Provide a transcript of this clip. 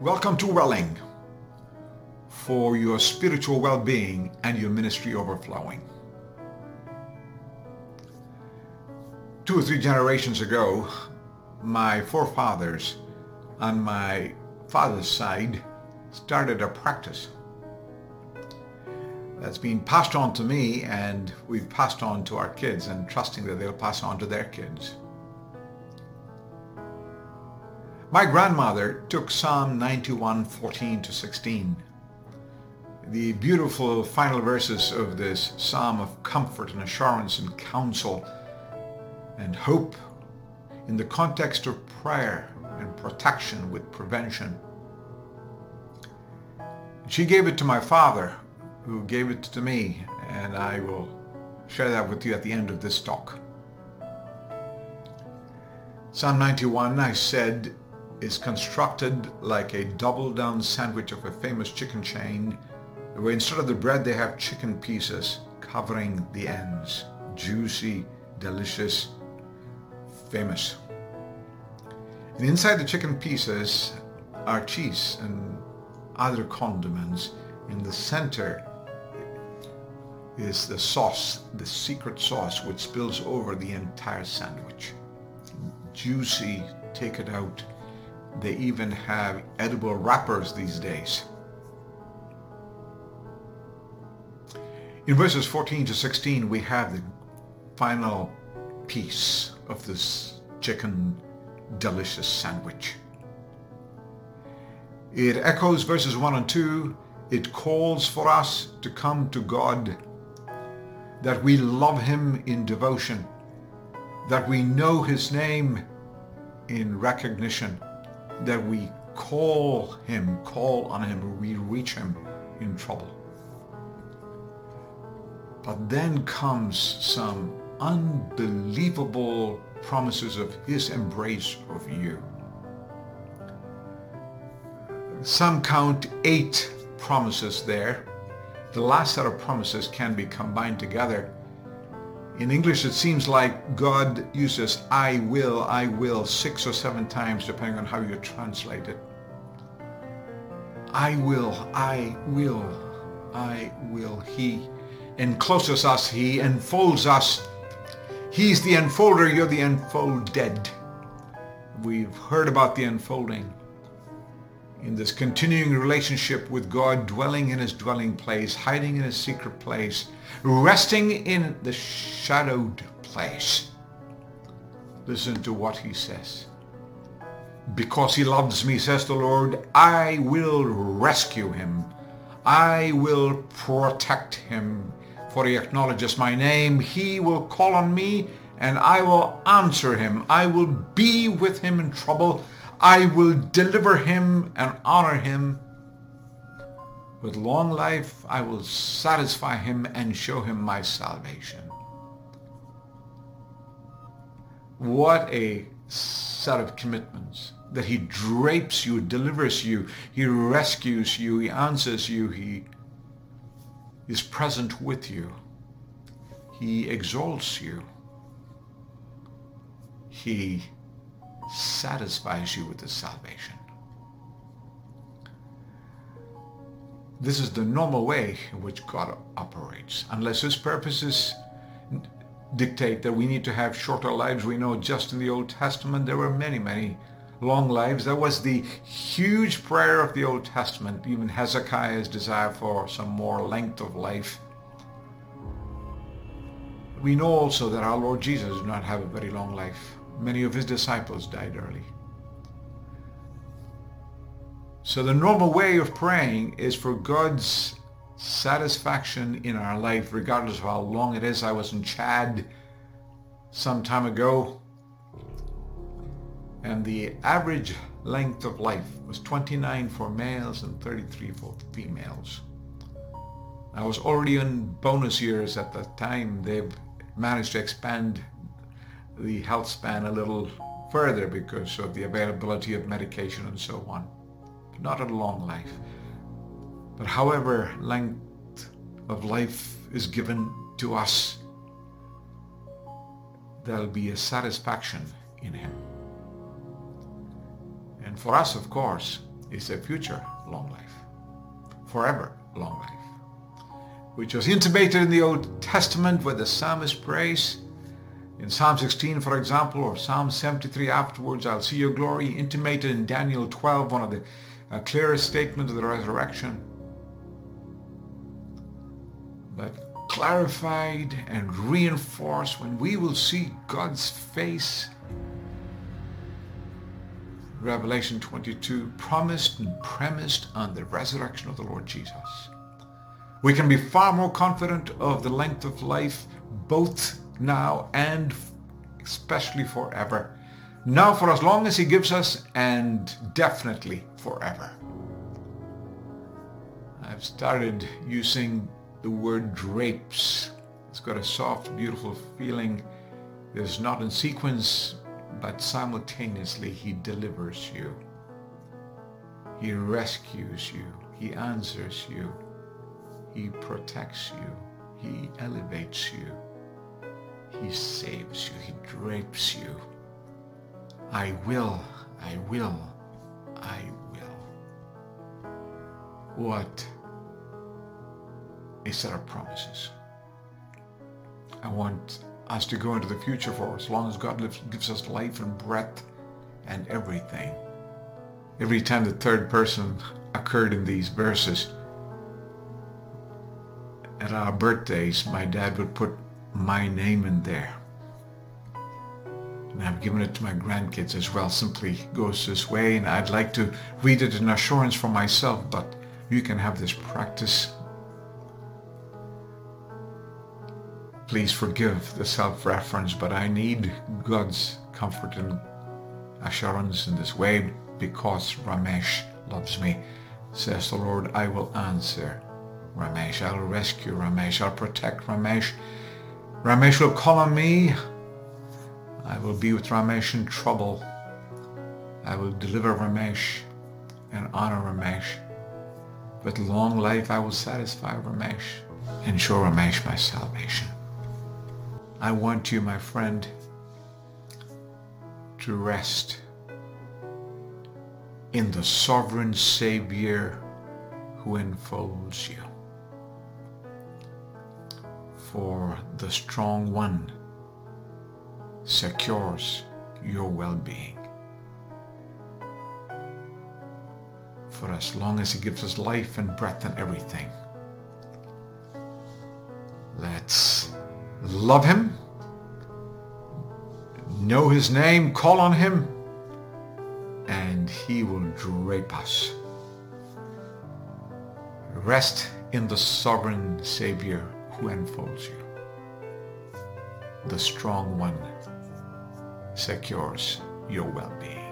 Welcome to Welling for your spiritual well-being and your ministry overflowing. Two or three generations ago, my forefathers on my father's side started a practice that's been passed on to me and we've passed on to our kids and trusting that they'll pass on to their kids. My grandmother took Psalm 91, 14 to 16. The beautiful final verses of this psalm of comfort and assurance and counsel and hope in the context of prayer and protection with prevention. She gave it to my father, who gave it to me, and I will share that with you at the end of this talk. Psalm 91, I said, is constructed like a double down sandwich of a famous chicken chain where instead of the bread they have chicken pieces covering the ends. Juicy, delicious, famous. And inside the chicken pieces are cheese and other condiments. In the center is the sauce, the secret sauce which spills over the entire sandwich. Juicy, take it out they even have edible wrappers these days. In verses 14 to 16, we have the final piece of this chicken delicious sandwich. It echoes verses 1 and 2. It calls for us to come to God, that we love him in devotion, that we know his name in recognition, that we call him, call on him, we reach him in trouble. But then comes some unbelievable promises of his embrace of you. Some count eight promises there. The last set of promises can be combined together in English, it seems like God uses I will, I will six or seven times, depending on how you translate it. I will, I will, I will. He encloses us. He enfolds us. He's the enfolder. You're the enfolded. We've heard about the enfolding in this continuing relationship with God, dwelling in his dwelling place, hiding in his secret place, resting in the shadowed place. Listen to what he says. Because he loves me, says the Lord, I will rescue him. I will protect him. For he acknowledges my name. He will call on me and I will answer him. I will be with him in trouble. I will deliver him and honor him. With long life I will satisfy him and show him my salvation. What a set of commitments that he drapes you, delivers you, he rescues you, he answers you, he is present with you. He exalts you. He satisfies you with his salvation. This is the normal way in which God operates. Unless his purposes dictate that we need to have shorter lives, we know just in the Old Testament there were many, many long lives. That was the huge prayer of the Old Testament, even Hezekiah's desire for some more length of life. We know also that our Lord Jesus did not have a very long life. Many of his disciples died early. So the normal way of praying is for God's satisfaction in our life, regardless of how long it is. I was in Chad some time ago, and the average length of life was 29 for males and 33 for females. I was already in bonus years at the time. They've managed to expand the health span a little further because of the availability of medication and so on. But not a long life. But however length of life is given to us, there'll be a satisfaction in him. And for us, of course, is a future long life, forever long life, which was intimated in the Old Testament where the psalmist prays in Psalm 16, for example, or Psalm 73 afterwards, I'll see your glory, intimated in Daniel 12, one of the uh, clearest statements of the resurrection. But clarified and reinforced when we will see God's face. Revelation 22, promised and premised on the resurrection of the Lord Jesus. We can be far more confident of the length of life, both now and especially forever. Now for as long as he gives us and definitely forever. I've started using the word drapes. It's got a soft, beautiful feeling. It's not in sequence, but simultaneously he delivers you. He rescues you. He answers you. He protects you. He elevates you. He saves you. He drapes you. I will. I will. I will. What a set of promises. I want us to go into the future for as long as God lives, gives us life and breath and everything. Every time the third person occurred in these verses, at our birthdays, my dad would put my name in there. And I've given it to my grandkids as well. Simply goes this way, and I'd like to read it in assurance for myself, but you can have this practice. Please forgive the self-reference, but I need God's comfort and assurance in this way because Ramesh loves me. Says the Lord, I will answer Ramesh. I'll rescue Ramesh. I'll protect Ramesh. Ramesh will call on me. I will be with Ramesh in trouble. I will deliver Ramesh and honor Ramesh. With long life I will satisfy Ramesh and show Ramesh my salvation. I want you, my friend, to rest in the sovereign Savior who enfolds you for the strong one secures your well-being. For as long as he gives us life and breath and everything. Let's love him, know his name, call on him, and he will drape us. Rest in the sovereign Savior who enfolds you. The strong one secures your well-being.